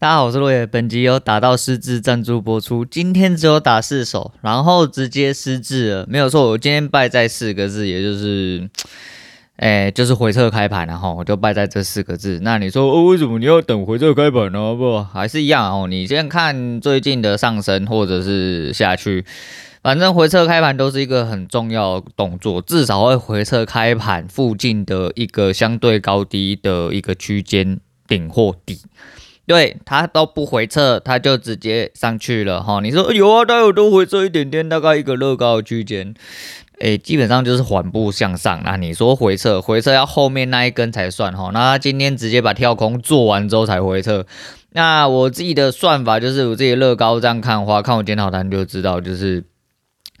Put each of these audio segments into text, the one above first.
大家好，我是落叶。本集由打到失智赞助播出。今天只有打四手，然后直接失智了，没有错。我今天败在四个字，也就是，哎，就是回撤开盘，然后我就败在这四个字。那你说，哦，为什么你要等回撤开盘呢？不，还是一样哦。你先看最近的上升或者是下去，反正回撤开盘都是一个很重要的动作，至少会回撤开盘附近的一个相对高低的一个区间顶或底。对，它都不回撤，它就直接上去了哈。你说有啊，它有都回撤一点点，大概一个乐高的区间，诶，基本上就是缓步向上。那你说回撤，回撤要后面那一根才算哈。那他今天直接把跳空做完之后才回撤。那我自己的算法就是，我自己乐高这样看的话，看我检讨单就知道，就是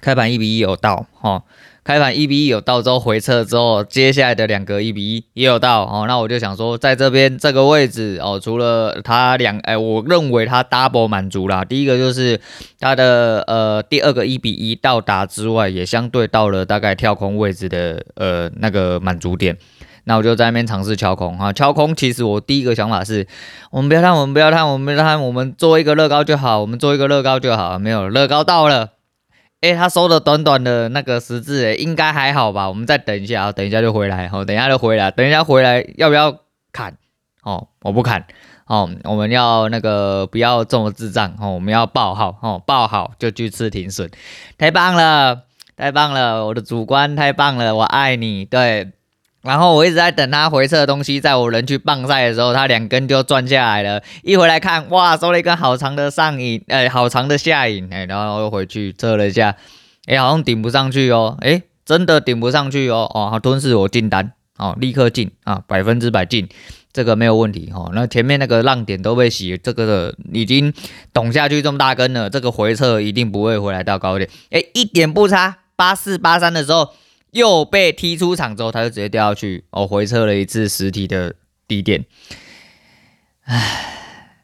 开盘一比一有到哈。开盘一比一有到之后回撤之后，接下来的两个一比一也有到哦，那我就想说，在这边这个位置哦，除了它两哎，我认为它 double 满足啦，第一个就是它的呃第二个一比一到达之外，也相对到了大概跳空位置的呃那个满足点，那我就在那边尝试敲空哈，敲空其实我第一个想法是，我们不要贪，我们不要贪，我们不要贪，我们做一个乐高就好，我们做一个乐高就好，没有乐高到了。诶，他收的短短的那个十字，诶，应该还好吧？我们再等一下啊，等一下就回来，哦，等一下就回来，等一下回来要不要砍？哦，我不砍，哦，我们要那个不要这么智障，哦，我们要抱好，哦，爆好就去吃停损，太棒了，太棒了，我的主观太棒了，我爱你，对。然后我一直在等它回撤的东西，在我人去棒赛的时候，它两根就转下来了。一回来看，哇，收了一根好长的上影，哎，好长的下影，哎，然后又回去测了一下，哎，好像顶不上去哦，哎，真的顶不上去哦，哦，吞噬我进单，哦，立刻进啊，百分之百进，这个没有问题哦。那前面那个浪点都被洗，这个的已经懂下去这么大根了，这个回撤一定不会回来到高点，哎，一点不差，八四八三的时候。又被踢出场之后，他就直接掉下去，哦，回撤了一次实体的低点，唉，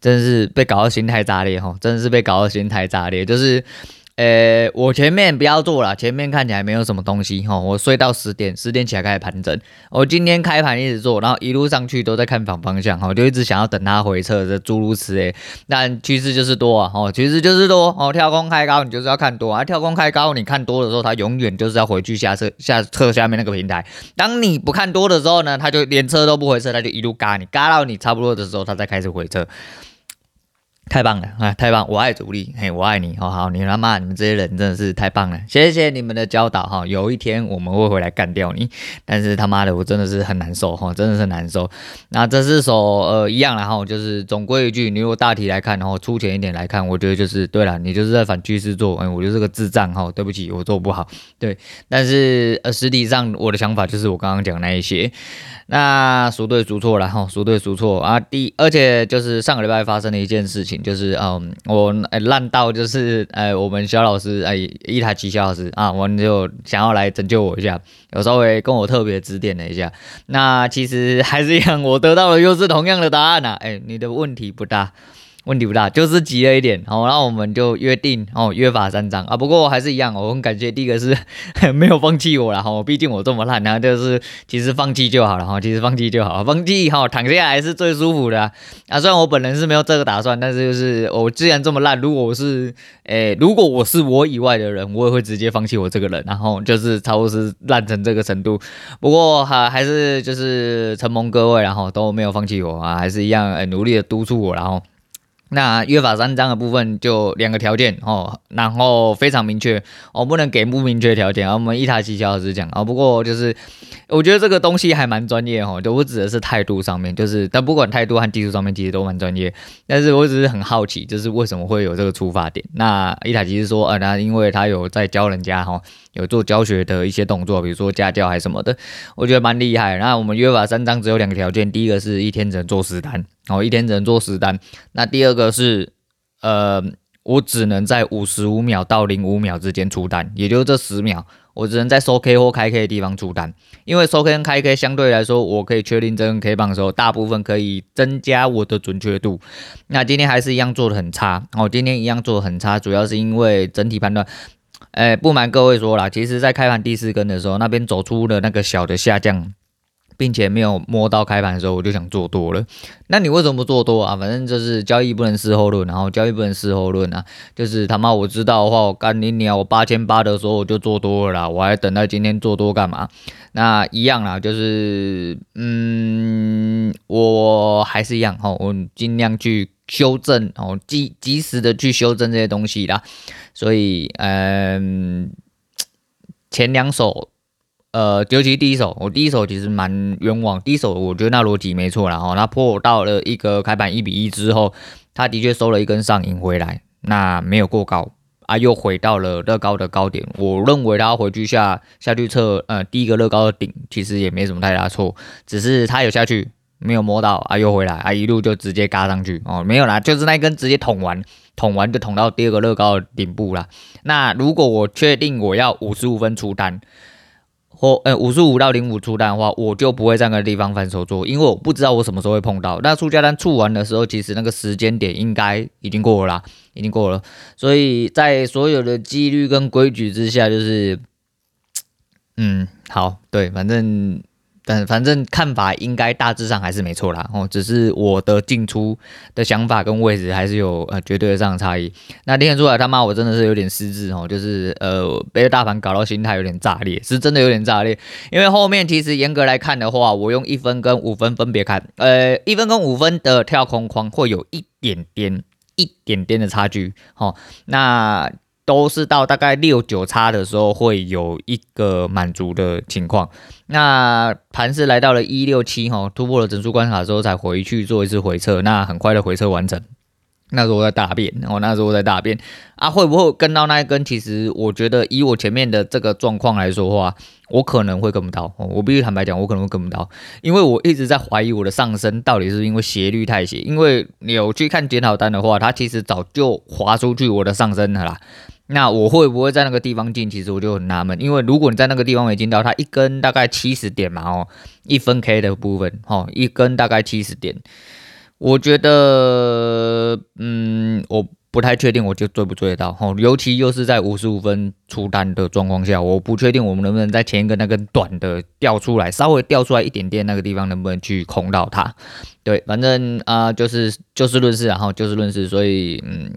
真是被搞到心态炸裂哈，真是被搞到心态炸裂，就是。呃，我前面不要做了，前面看起来没有什么东西哈。我睡到十点，十点起来开始盘整。我今天开盘一直做，然后一路上去都在看反方向哈，就一直想要等它回撤的诸如此类。但趋势就是多啊，哦，趋势就是多哦。跳空开高，你就是要看多啊。跳空开高，你看多的时候，它永远就是要回去下撤下撤下面那个平台。当你不看多的时候呢，它就连撤都不回撤，它就一路嘎你，嘎到你差不多的时候，它再开始回撤。太棒了啊！太棒，我爱主力，嘿，我爱你，好好，你他妈，你们这些人真的是太棒了，谢谢你们的教导哈。有一天我们会回来干掉你，但是他妈的，我真的是很难受哈，真的是难受。那这是首呃一样然后就是总归一句，你如果大体来看，然后粗浅一点来看，我觉得就是对了，你就是在反趋势做，嗯，我就是个智障哈，对不起，我做不好，对，但是呃实际上我的想法就是我刚刚讲那一些。那孰对孰错了哈？孰对孰错啊？第，而且就是上个礼拜发生的一件事情，就是嗯，我烂到就是哎，我们肖老师哎，一台奇肖老师啊，我们就想要来拯救我一下，有稍微跟我特别指点了一下。那其实还是一样，我得到的又是同样的答案呐、哎，你的问题不大。问题不大，就是急了一点，好，然后我们就约定哦，约法三章啊。不过还是一样，我很感谢第一个是 没有放弃我了哈，毕竟我这么烂，然后就是其实放弃就好了哈，其实放弃就好，放弃哈，躺下来是最舒服的啊，虽然我本人是没有这个打算，但是就是我既然这么烂，如果我是诶、如果我是我以外的人，我也会直接放弃我这个人，然后就是差不多是烂成这个程度。不过还还是就是承蒙各位，然后都没有放弃我啊，还是一样、欸、努力的督促我，然后。那约法三章的部分就两个条件哦，然后非常明确，我、哦、不能给不明确条件。啊我们一台七小时讲啊、哦，不过就是我觉得这个东西还蛮专业哦，就我指的是态度上面，就是但不管态度和技术上面其实都蛮专业。但是我只是很好奇，就是为什么会有这个出发点？那一塔奇是说，呃，那因为他有在教人家哈，有做教学的一些动作，比如说家教还是什么的，我觉得蛮厉害。那我们约法三章只有两个条件，第一个是一天只能做十单。哦，一天只能做十单。那第二个是，呃，我只能在五十五秒到零五秒之间出单，也就是这十秒，我只能在收 K 或开 K 的地方出单。因为收 K 跟开 K 相对来说，我可以确定这根 K 棒的时候，大部分可以增加我的准确度。那今天还是一样做的很差。哦，今天一样做的很差，主要是因为整体判断。哎，不瞒各位说啦，其实在开盘第四根的时候，那边走出了那个小的下降。并且没有摸到开盘的时候，我就想做多了。那你为什么不做多啊？反正就是交易不能事后论，然后交易不能事后论啊。就是他妈我知道的话，我干你鸟！我八千八的时候我就做多了啦，我还等到今天做多干嘛？那一样啦，就是嗯，我还是一样哈，我尽量去修正哦，及及时的去修正这些东西啦。所以嗯，前两手。呃，尤其第一手，我第一手其实蛮冤枉。第一手我觉得那逻辑没错啦，哦，那破到了一个开盘一比一之后，他的确收了一根上影回来，那没有过高啊，又回到了乐高的高点。我认为他回去下下去测，呃，第一个乐高的顶，其实也没什么太大错，只是他有下去没有摸到啊，又回来啊，一路就直接嘎上去哦，没有啦，就是那根直接捅完，捅完就捅到第二个乐高的顶部啦。那如果我确定我要五十五分出单。或呃五十五到零五出单的话，我就不会在那个地方反手做，因为我不知道我什么时候会碰到。那出价单出完的时候，其实那个时间点应该已经过了啦，已经过了。所以在所有的纪律跟规矩之下，就是，嗯，好，对，反正。但反正看法应该大致上还是没错啦，哦，只是我的进出的想法跟位置还是有呃绝对的上的差异。那听得出来他妈我真的是有点失智哦，就是呃被大盘搞到心态有点炸裂，是真的有点炸裂。因为后面其实严格来看的话，我用一分跟五分分别看，呃，一分跟五分的跳空框会有一点点一点点的差距，哦，那。都是到大概六九差的时候会有一个满足的情况，那盘是来到了一六七哈，突破了整数关卡之后才回去做一次回撤，那很快的回撤完成。那时候在大便，哦，那时候在大便啊，会不会跟到那一根？其实我觉得以我前面的这个状况来说话，我可能会跟不到。我必须坦白讲，我可能会跟不到，因为我一直在怀疑我的上升到底是因为斜率太斜。因为你有去看检讨单的话，它其实早就划出去我的上升了啦。那我会不会在那个地方进？其实我就很纳闷，因为如果你在那个地方没进到，它一根大概七十点嘛，哦，一分 K 的部分，哦，一根大概七十点。我觉得，嗯，我不太确定，我就追不追得到，哦，尤其又是在五十五分出单的状况下，我不确定我们能不能在前一个那根短的掉出来，稍微掉出来一点点那个地方能不能去空到它？对，反正啊、就是就事论事，然后就事论事，所以，嗯。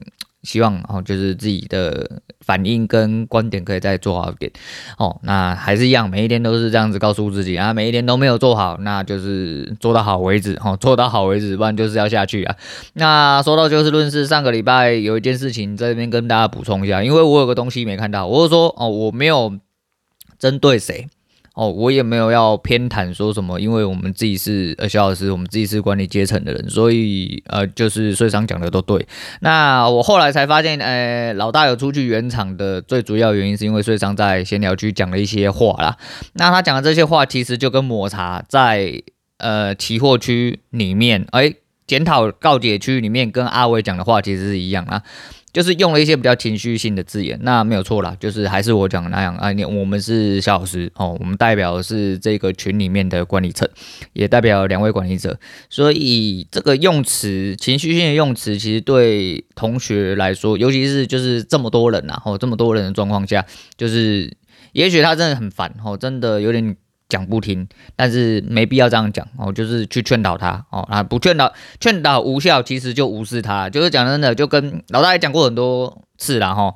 希望哦，就是自己的反应跟观点可以再做好一点哦。那还是一样，每一天都是这样子告诉自己啊，每一天都没有做好，那就是做到好为止哦，做到好为止，不然就是要下去啊。那说到就事论事，上个礼拜有一件事情在这边跟大家补充一下，因为我有个东西没看到，我是说哦，我没有针对谁。哦，我也没有要偏袒说什么，因为我们自己是呃肖老师，我们自己是管理阶层的人，所以呃就是税商讲的都对。那我后来才发现，呃老大有出去圆场的最主要原因是因为税商在闲聊区讲了一些话啦。那他讲的这些话其实就跟抹茶在呃期货区里面，哎检讨告解区里面跟阿伟讲的话其实是一样啊。就是用了一些比较情绪性的字眼，那没有错啦，就是还是我讲的那样啊，你我们是肖老师哦，我们代表的是这个群里面的管理层，也代表两位管理者，所以这个用词情绪性的用词，其实对同学来说，尤其是就是这么多人呐，哦，这么多人的状况下，就是也许他真的很烦哦，真的有点。讲不听，但是没必要这样讲哦，就是去劝导他哦啊，不劝导，劝导无效，其实就无视他，就是讲真的，就跟老大也讲过很多次了哈，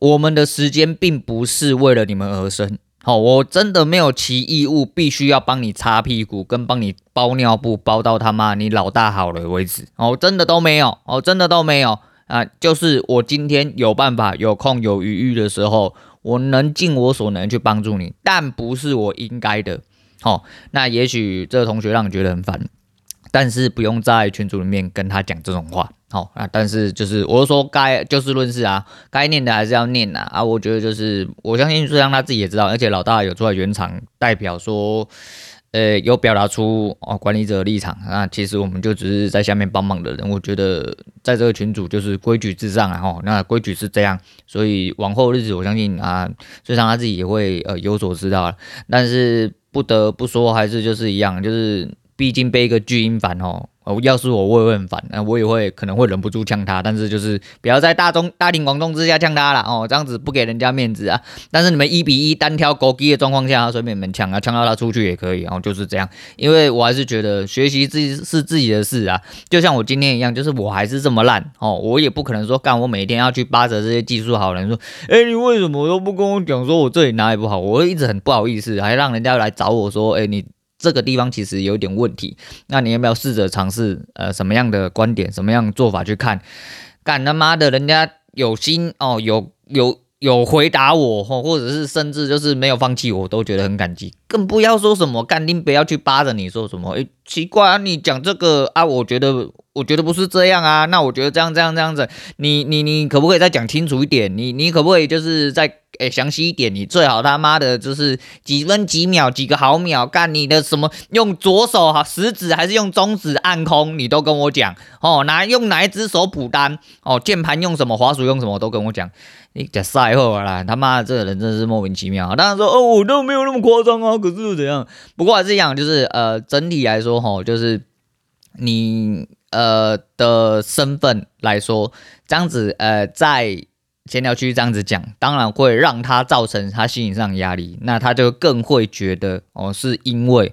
我们的时间并不是为了你们而生，好，我真的没有其义务必须要帮你擦屁股，跟帮你包尿布，包到他妈你老大好了为止，哦，真的都没有，哦，真的都没有啊，就是我今天有办法、有空、有余裕的时候。我能尽我所能去帮助你，但不是我应该的。好、那也许这个同学让你觉得很烦，但是不用在群组里面跟他讲这种话。好、哦、啊，但是就是我是说该就事论事啊，该念的还是要念呐啊，啊。我觉得就是我相信，就让他自己也知道，而且老大有出来圆场代表说。呃，有表达出哦管理者的立场，那其实我们就只是在下面帮忙的人。我觉得在这个群组就是规矩至上啊，哈，那规矩是这样，所以往后日子我相信啊，虽然他自己也会呃有所知道。但是不得不说，还是就是一样，就是毕竟被一个巨婴烦哦。哦，要是我，我也会很烦，那我也会可能会忍不住呛他，但是就是不要在大众大庭广众之下呛他了哦，这样子不给人家面子啊。但是你们一比一单挑狗机的状况下，随便你们呛啊，呛到他出去也可以，然后就是这样。因为我还是觉得学习自己是自己的事啊，就像我今天一样，就是我还是这么烂哦，我也不可能说干我每天要去巴着这些技术好人说，哎，你为什么都不跟我讲，说我这里哪里不好？我会一直很不好意思，还让人家来找我说，哎，你。这个地方其实有点问题，那你要不要试着尝试呃什么样的观点，什么样做法去看？干他妈的，人家有心哦，有有有回答我，或者是甚至就是没有放弃我，都觉得很感激。更不要说什么干，丁不要去扒着你说什么，诶，奇怪啊，你讲这个啊，我觉得。我觉得不是这样啊，那我觉得这样这样这样子，你你你可不可以再讲清楚一点？你你可不可以就是再诶详细一点？你最好他妈的就是几分几秒几个毫秒干你的什么？用左手哈食指还是用中指按空？你都跟我讲哦，拿用哪一只手补单哦？键盘用什么？滑鼠用什么？都跟我讲。你讲赛后啦，他妈的这个人真的是莫名其妙。当然说哦，我都没有那么夸张啊，可是又怎样？不过还是一样，就是呃整体来说哈，就是你。呃的身份来说，这样子呃，在闲聊区这样子讲，当然会让他造成他心理上压力，那他就更会觉得哦，是因为。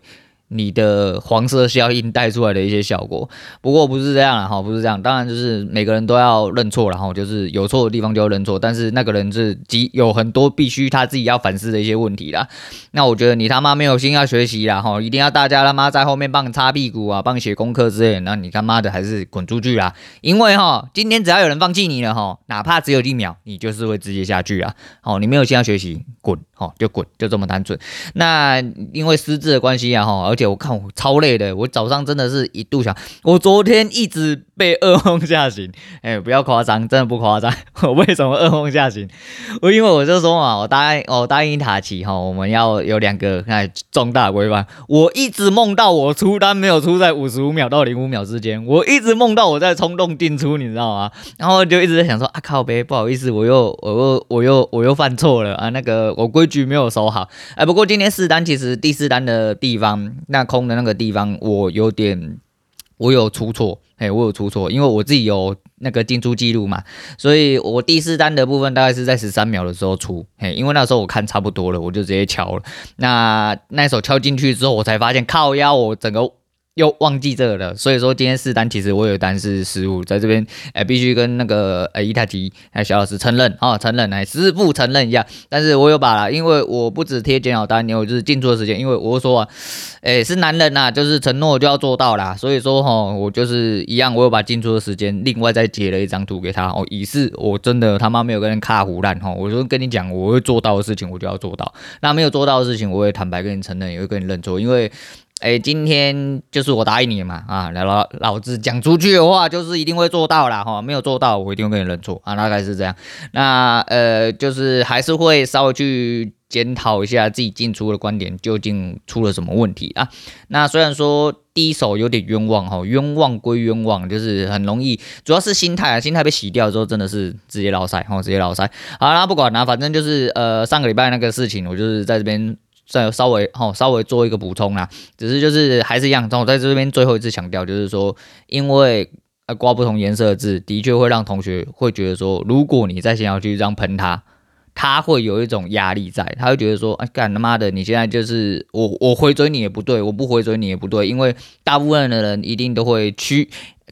你的黄色效应带出来的一些效果，不过不是这样了哈，不是这样，当然就是每个人都要认错，然后就是有错的地方就要认错，但是那个人是极有很多必须他自己要反思的一些问题啦。那我觉得你他妈没有心要学习啦哈，一定要大家他妈在后面帮你擦屁股啊，帮你写功课之类的，那你他妈的还是滚出去啦，因为哈，今天只要有人放弃你了哈，哪怕只有一秒，你就是会直接下去啊。好，你没有心要学习，滚，哦就滚，就这么单纯。那因为失智的关系啊哈，而且。我看我超累的，我早上真的是一度想，我昨天一直被噩梦吓醒。哎、不要夸张，真的不夸张。我为什么噩梦吓醒？我因为我就说嘛，我答应我答应塔奇哈，我们要有两个哎重大规范。我一直梦到我出单没有出在五十五秒到零五秒之间，我一直梦到我在冲动进出，你知道吗？然后就一直在想说啊靠北，不好意思，我又我又我又我又犯错了啊，那个我规局没有收好。哎，不过今天四单其实第四单的地方那空的那个地方，我有点，我有出错，哎，我有出错，因为我自己有那个进出记录嘛，所以我第四单的部分大概是在十三秒的时候出，哎，因为那时候我看差不多了，我就直接敲了，那那手敲进去之后，我才发现靠腰，我整个。又忘记这个了，所以说今天四单其实我有单是失误，在这边哎必须跟那个哎伊塔吉哎小老师承认啊、哦、承认来师傅承认一下，但是我有把了，因为我不止贴检讨单，有就是进出的时间，因为我说啊，哎是男人呐、啊，就是承诺就要做到啦，所以说哈、我就是一样，我有把进出的时间另外再截了一张图给他哦，以示我真的他妈没有跟人卡胡烂哈，我就跟你讲我会做到的事情我就要做到，那没有做到的事情我会坦白跟你承认，也会跟你认错，因为。哎，今天就是我答应你嘛，啊，老老子讲出去的话就是一定会做到啦。哈，没有做到我一定会跟你认错啊，大概是这样。那呃，就是还是会稍微去检讨一下自己进出的观点究竟出了什么问题啊。那虽然说第一手有点冤枉哈，冤枉归冤枉，就是很容易，主要是心态啊，心态被洗掉之后真的是直接老塞，哈，直接老塞。好，啦不管了，反正就是呃上个礼拜那个事情，我就是在这边。再稍微哈，稍微做一个补充啦，只是就是还是一样，我在这边最后一次强调，就是说，因为呃刮不同颜色的字，的确会让同学会觉得说，如果你在闲聊区这样喷他，他会有一种压力在，他会觉得说，哎干他妈的，你现在就是我我回嘴你也不对，我不回嘴你也不对，因为大部分的人一定都会去。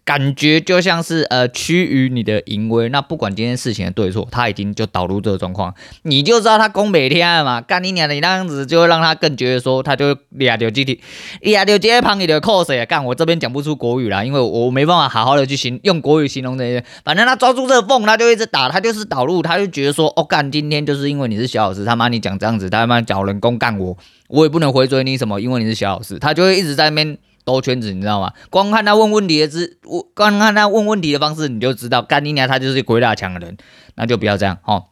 感觉就像是呃趋于你的淫威，那不管今天事情的对错，他已经就导入这个状况，你就知道他攻北天了嘛？干你娘的，你那样子就会让他更觉得说，他就俩就集体俩就直接旁你的口水啊？干我这边讲不出国语啦，因为我没办法好好的去形用国语形容这些。反正他抓住这个缝，他就一直打，他就是导入，他就觉得说，哦干，今天就是因为你是小老师，他妈你讲这样子，他妈找人工干我，我也不能回嘴你什么，因为你是小老师，他就会一直在那边。兜圈子，你知道吗？光看他问问题的姿，我光看他问问题的方式，你就知道干你娘他就是鬼打墙的人，那就不要这样哦。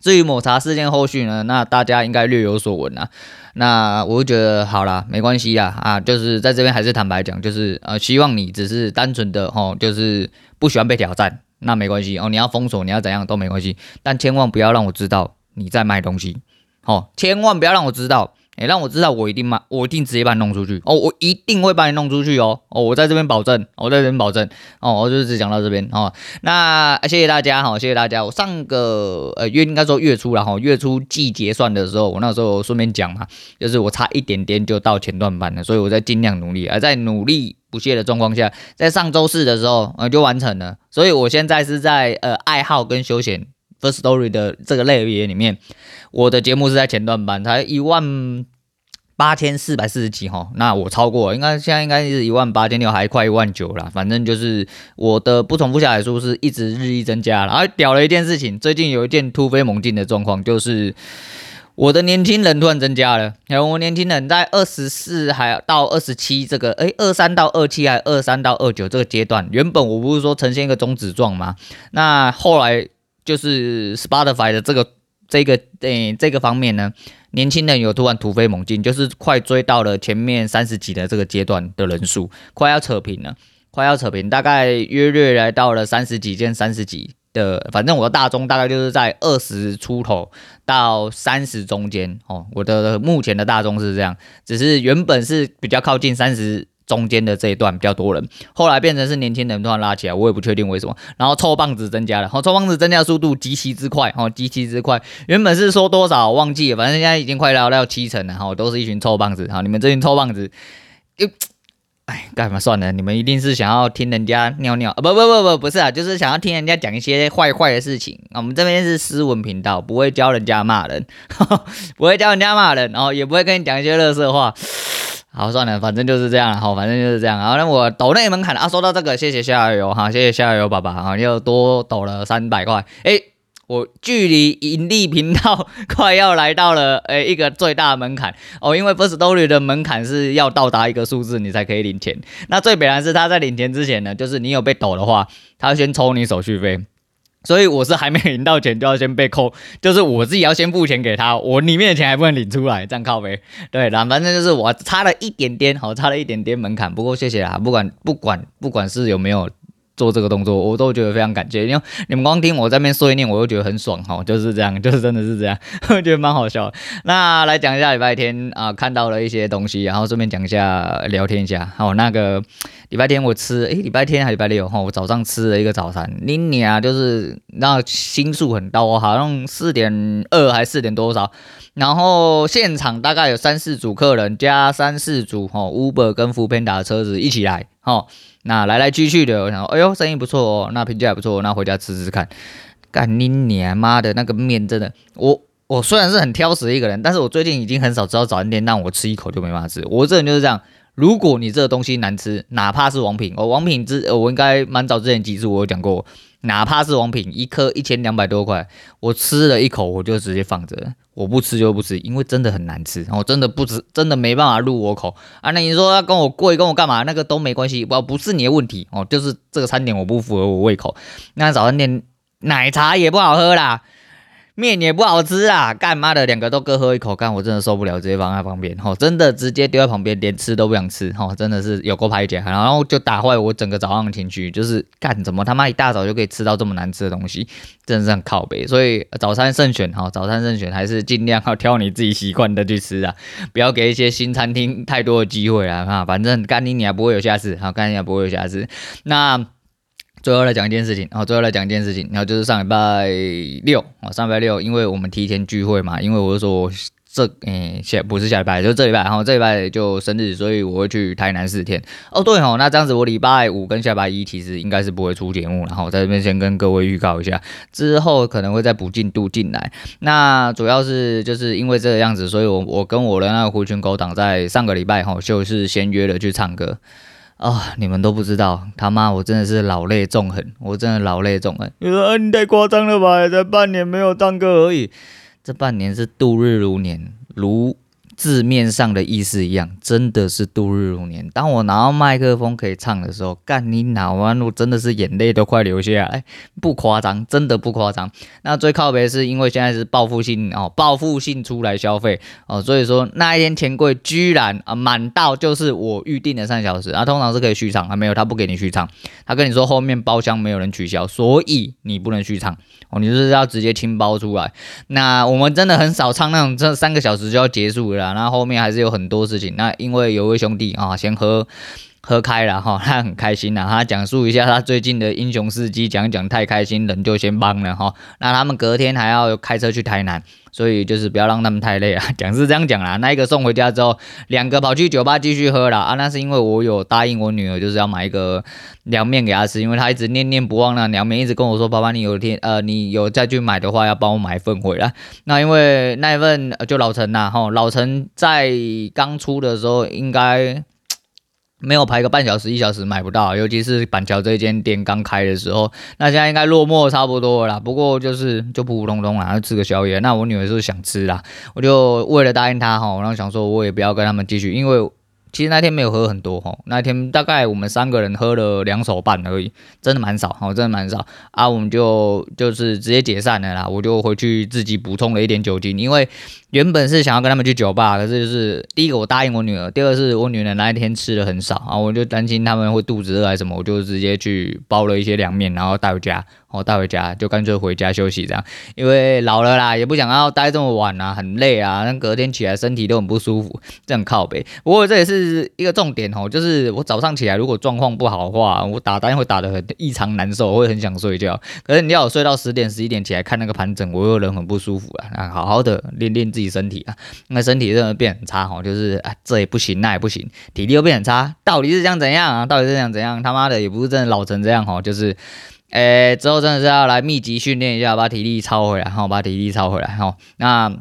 至于抹茶事件后续呢，那大家应该略有所闻啊。那我就觉得好啦，没关系啦啊，就是在这边还是坦白讲，就是呃，希望你只是单纯的哦，就是不喜欢被挑战，那没关系哦。你要封锁，你要怎样都没关系，但千万不要让我知道你在卖东西，哦，千万不要让我知道。哎，让我知道我一定嘛，我一定直接把你弄出去哦，我一定会把你弄出去哦，哦，我在这边保证，我在这边保证哦，我就只讲到这边哦。那谢谢大家哈，谢谢大家。我上个呃月应该说月初了哈，月初季结算的时候，我那时候顺便讲嘛，就是我差一点点就到前段班了，所以我在尽量努力，而在努力不懈的状况下，在上周四的时候呃就完成了，所以我现在是在呃爱好跟休闲。First Story 的这个类别里面，我的节目是在前段班，才一万八千四百四十几哈，那我超过，应该现在应该是一万八千六，还快一万九了。反正就是我的不重复下载数是一直日益增加了。而屌了一件事情，最近有一件突飞猛进的状况，就是我的年轻人突然增加了。然后我年轻人在二十四还到二十七这个，诶，二三到二七还二三到二九这个阶段，原本我不是说呈现一个中止状吗？那后来。就是 Spotify 的这个这个诶、这个方面呢，年轻人有突然突飞猛进，就是快追到了前面三十几的这个阶段的人数，快要扯平了，快要扯平，大概约略来到了三十几件三十几的，反正我的大宗大概就是在二十出头到三十中间哦，我的目前的大宗是这样，只是原本是比较靠近三十。中间的这一段比较多人，后来变成是年轻人突然拉起来，我也不确定为什么。然后臭棒子增加了，好，臭棒子增加速度极其之快，哦，极其之快。原本是说多少忘记了，反正现在已经快聊到七成了，哈，都是一群臭棒子，好，你们这群臭棒子，哎，干嘛算了？你们一定是想要听人家尿尿啊？不不不不，不是啊，就是想要听人家讲一些坏坏的事情。我们这边是斯文频道，不会教人家骂人，不会教人家骂人，然后也不会跟你讲一些乐色话。好，算了，反正就是这样，好，反正就是这样。好，那我抖内门槛啊，说到这个，谢谢夏油哈，谢谢夏油爸爸哈，又多抖了三百块。诶，我距离盈利频道快要来到了诶一个最大门槛哦，因为 Firstory 的门槛是要到达一个数字你才可以领钱。那最本来是他在领钱之前呢，就是你有被抖的话，他先抽你手续费。所以我是还没领到钱就要先被扣，就是我自己要先付钱给他，我里面的钱还不能领出来，这样靠呗。对，然后反正就是我差了一点点，好，差了一点点门槛。不过谢谢啊，不管不管不管是有没有做这个动作，我都觉得非常感谢，因为你们光听我在那边碎念，我都觉得很爽哈，就是这样，就是真的是这样，我觉得蛮好笑。那来讲一下礼拜天啊，看到了一些东西，然后顺便讲一下，聊天一下。好，那个。礼拜天我吃，诶，礼拜天还礼拜六哈，我早上吃了一个早餐，妮妮啊，就是那心数很高，好像四点二还四点多少，然后现场大概有三四组客人加三四组哈，Uber 跟 Foodpanda 的车子一起来哦，那来来去去的，我想，哎呦，生意不错哦，那评价也不错，那回家吃吃看，干你娘妈的那个面真的，我我虽然是很挑食的一个人，但是我最近已经很少知道早餐店让我吃一口就没办法吃，我这人就是这样。如果你这个东西难吃，哪怕是王品，哦，王品之，我应该蛮早之前集数我有讲过，哪怕是王品，一颗一千两百多块，我吃了一口我就直接放着，我不吃就不吃，因为真的很难吃，我真的不吃，真的没办法入我口啊。那你说要跟我贵，跟我干嘛？那个都没关系，不不是你的问题哦，就是这个餐点我不符合我胃口。那早餐店奶茶也不好喝啦。面也不好吃啊！干妈的，两个都各喝一口，干我真的受不了，直接放在旁边，吼，真的直接丢在旁边，连吃都不想吃，吼，真的是有够排解，然后就打坏我整个早上的情绪，就是干怎么他妈一大早就可以吃到这么难吃的东西，真的是很靠北，所以早餐慎选，哈，早餐慎选，还是尽量要挑你自己习惯的去吃啊，不要给一些新餐厅太多的机会啊，哈，反正干你你也不会有下次，哈，干你也不会有下次，那。最后来讲一件事情，然后最后来讲一件事情，然后就是上礼拜六啊，上礼拜六，因为我们提前聚会嘛，因为我就说这嗯下不是下礼拜，就是这礼拜，然后这礼拜就生日，所以我会去台南四天。哦，对哦，那这样子我礼拜五跟下礼拜一其实应该是不会出节目，然后在这边先跟各位预告一下，之后可能会再补进度进来。那主要是就是因为这个样子，所以我我跟我的那个狐群狗党在上个礼拜哈就是先约了去唱歌。啊、哦，你们都不知道，他妈，我真的是老泪纵横，我真的老泪纵横。你说啊，你太夸张了吧？才半年没有唱歌而已，这半年是度日如年，如。字面上的意思一样，真的是度日如年。当我拿到麦克风可以唱的时候，干你脑弯路，真的是眼泪都快流下来，不夸张，真的不夸张。那最靠北是因为现在是报复性哦，报复性出来消费哦，所以说那一天钱柜居然啊满到就是我预定的三小时啊，通常是可以续唱，还没有他不给你续唱，他跟你说后面包厢没有人取消，所以你不能续唱哦，你就是要直接清包出来。那我们真的很少唱那种这三个小时就要结束了那后面还是有很多事情。那因为有位兄弟啊，先喝。喝开了哈，他很开心呐。他讲述一下他最近的英雄事迹，讲讲太开心，人就先帮了哈。那他们隔天还要开车去台南，所以就是不要让他们太累啊。讲是这样讲啦，那一个送回家之后，两个跑去酒吧继续喝了啊。那是因为我有答应我女儿，就是要买一个凉面给她吃，因为她一直念念不忘那凉面，一直跟我说：“爸爸，你有一天呃，你有再去买的话，要帮我买一份回来。”那因为那一份就老陈呐，哈，老陈在刚出的时候应该。没有排个半小时一小时买不到，尤其是板桥这间店刚开的时候，那现在应该落寞差不多了啦。不过就是就普普通通啊，吃个宵夜。那我女儿是想吃啦，我就为了答应她哈，然后想说我也不要跟他们继续，因为。其实那天没有喝很多哈，那天大概我们三个人喝了两手半而已，真的蛮少哈，真的蛮少啊，我们就就是直接解散了啦，我就回去自己补充了一点酒精，因为原本是想要跟他们去酒吧，可是就是第一个我答应我女儿，第二是我女儿那一天吃的很少啊，我就担心他们会肚子饿还是什么，我就直接去包了一些凉面，然后带回家。我带回家就干脆回家休息这样，因为老了啦，也不想要待这么晚啊，很累啊，那隔天起来身体都很不舒服，这样靠北。不过这也是一个重点哦，就是我早上起来如果状况不好的话，我打单会打得很异常难受，我会很想睡觉。可是你要我睡到十点十一点起来看那个盘整，我又人很不舒服啊。那好好的练练自己身体啊，那身体真的变很差哈，就是啊这也不行那也不行，体力又变很差，到底是想怎样啊？到底是想怎样？他妈的也不是真的老成这样哈，就是。诶、欸，之后真的是要来密集训练一下，把体力超回来，好，把体力超回来，哈。那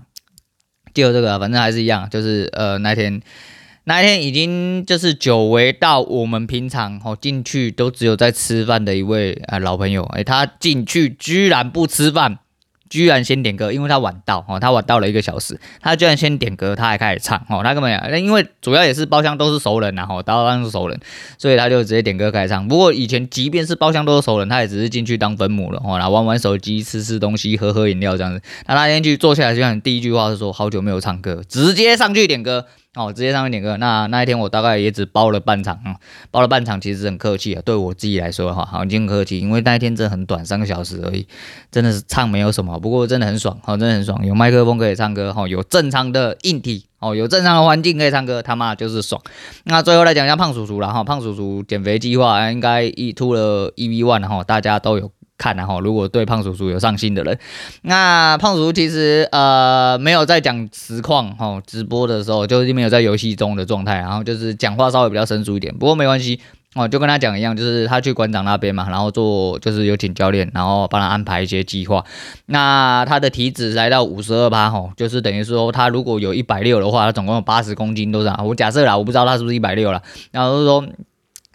就这个，反正还是一样，就是呃，那天那天已经就是久违到我们平常哦进去都只有在吃饭的一位啊、老朋友，诶、欸，他进去居然不吃饭。居然先点歌，因为他晚到哦，他晚到了一个小时，他居然先点歌，他还开始唱哦，他根本那因为主要也是包厢都是熟人呐，吼，当然是熟人，所以他就直接点歌开始唱。不过以前即便是包厢都是熟人，他也只是进去当分母了哦，然后玩玩手机、吃吃东西、喝喝饮料这样子。他那天去坐下来，就像第一句话是说好久没有唱歌，直接上去点歌。哦，直接上面点歌。那那一天我大概也只包了半场，嗯，包了半场，其实很客气啊。对我自己来说的话，好已经很客气，因为那一天真的很短，三个小时而已，真的是唱没有什么，不过真的很爽，好，真的很爽，有麦克风可以唱歌，哈，有正常的硬体，哦，有正常的环境可以唱歌，他妈就是爽。那最后来讲一下胖叔叔了哈，胖叔叔减肥计划应该一出了 E V one 哈，大家都有。看然后，如果对胖叔叔有上心的人，那胖叔叔其实呃没有在讲实况哈，直播的时候就是没有在游戏中的状态，然后就是讲话稍微比较生疏一点，不过没关系哦，就跟他讲一样，就是他去馆长那边嘛，然后做就是有请教练，然后帮他安排一些计划。那他的体脂来到五十二趴哈，就是等于说他如果有一百六的话，他总共有八十公斤都是啊，我假设啦，我不知道他是不是一百六了，然后就是说。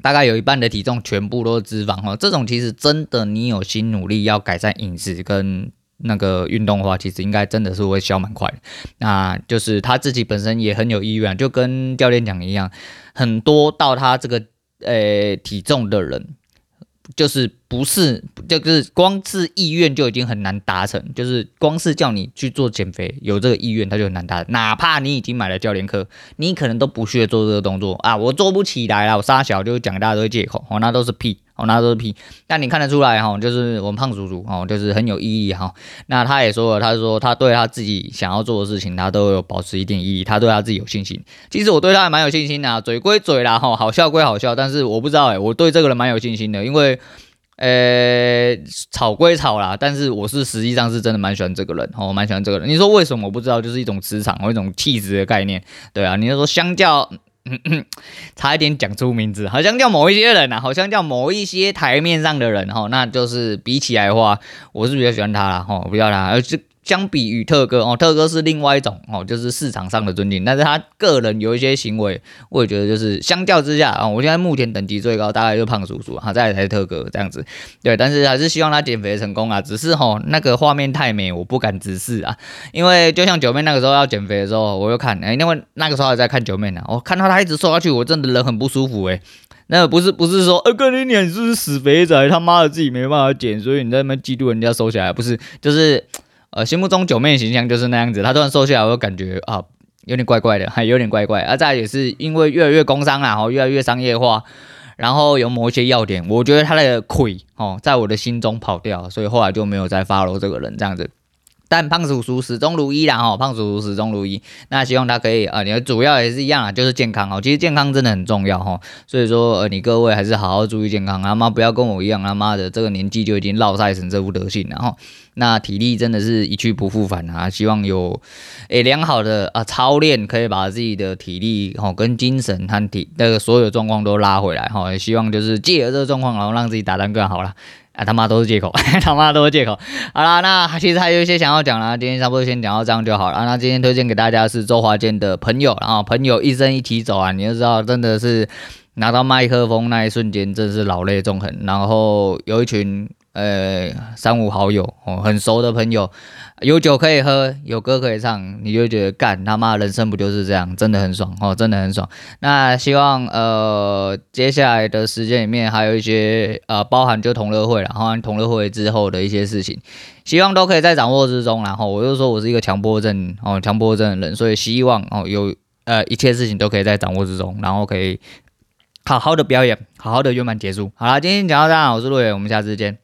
大概有一半的体重全部都是脂肪哦，这种其实真的，你有心努力要改善饮食跟那个运动的话，其实应该真的是会消蛮快的。那就是他自己本身也很有意愿，就跟教练讲一样，很多到他这个呃、体重的人。就是不是，就是光是意愿就已经很难达成，就是光是叫你去做减肥，有这个意愿他就很难达成。哪怕你已经买了教练课，你可能都不屑做这个动作啊，我做不起来了，我杀小就讲大家都是借口，哦，那都是屁。哦，那都是屁，但你看得出来哈，就是我们胖叔叔哦，就是很有意义哈。那他也说了，他说他对他自己想要做的事情，他都有保持一定意义，他对他自己有信心。其实我对他还蛮有信心的，嘴归嘴啦哈，好笑归好笑，但是我不知道哎，我对这个人蛮有信心的，因为呃，吵归吵啦，但是我是实际上是真的蛮喜欢这个人哦，蛮喜欢这个人。你说为什么我不知道，就是一种磁场或一种气质的概念，对啊，你就说相较。嗯嗯，差一点讲出名字，好像叫某一些人呐、啊，好像叫某一些台面上的人哈，那就是比起来的话，我是比较喜欢他啦哈，比较啦，而且。相比于特哥哦，特哥是另外一种哦，就是市场上的尊敬，但是他个人有一些行为，我也觉得就是相较之下啊，我现在目前等级最高大概就胖叔叔啊，再来才是特哥这样子，对，但是还是希望他减肥成功啊，只是吼那个画面太美，我不敢直视啊，因为就像九妹那个时候要减肥的时候，我又看，哎，因为那个时候还在看九妹呢，我看到她一直瘦下去，我真的人很不舒服诶、欸。那不是不是说，呃，哥你脸是不是死肥仔，他妈的自己没办法减，所以你在那边嫉妒人家瘦下来，不是，就是。呃，心目中九妹形象就是那样子，她突然瘦下来，我就感觉啊，有点怪怪的，还有点怪怪。啊，再也是因为越来越工商啊，哦，越来越商业化，然后有某一些要点，我觉得他的亏哦，在我的心中跑掉，所以后来就没有再 follow 这个人这样子。但胖叔叔始终如一啦哈，胖叔叔始终如一。那希望他可以啊，你的主要也是一样啊，就是健康哦。其实健康真的很重要哈，所以说呃，你各位还是好好注意健康，他妈不要跟我一样，他妈的这个年纪就已经落晒成这副德行了哈。那体力真的是一去不复返啊！希望有诶良好的啊操练，可以把自己的体力哈跟精神和体那个所有状况都拉回来哈。也希望就是借着这个状况，然后让自己打单更好了。啊他妈都是借口，他妈都是借口。好啦，那其实还有一些想要讲啦，今天差不多先讲到这样就好了。那今天推荐给大家是周华健的朋友，然后朋友一生一起走啊，你就知道真的是拿到麦克风那一瞬间，真是老泪纵横。然后有一群。呃，三五好友哦，很熟的朋友，有酒可以喝，有歌可以唱，你就觉得干他妈人生不就是这样，真的很爽哦，真的很爽。那希望呃，接下来的时间里面还有一些呃，包含就同乐会了，包含同乐会之后的一些事情，希望都可以在掌握之中。然后我就说我是一个强迫症哦，强迫症的人，所以希望哦，有呃一切事情都可以在掌握之中，然后可以好好的表演，好好的圆满结束。好了，今天讲到这，我是陆远，我们下次见。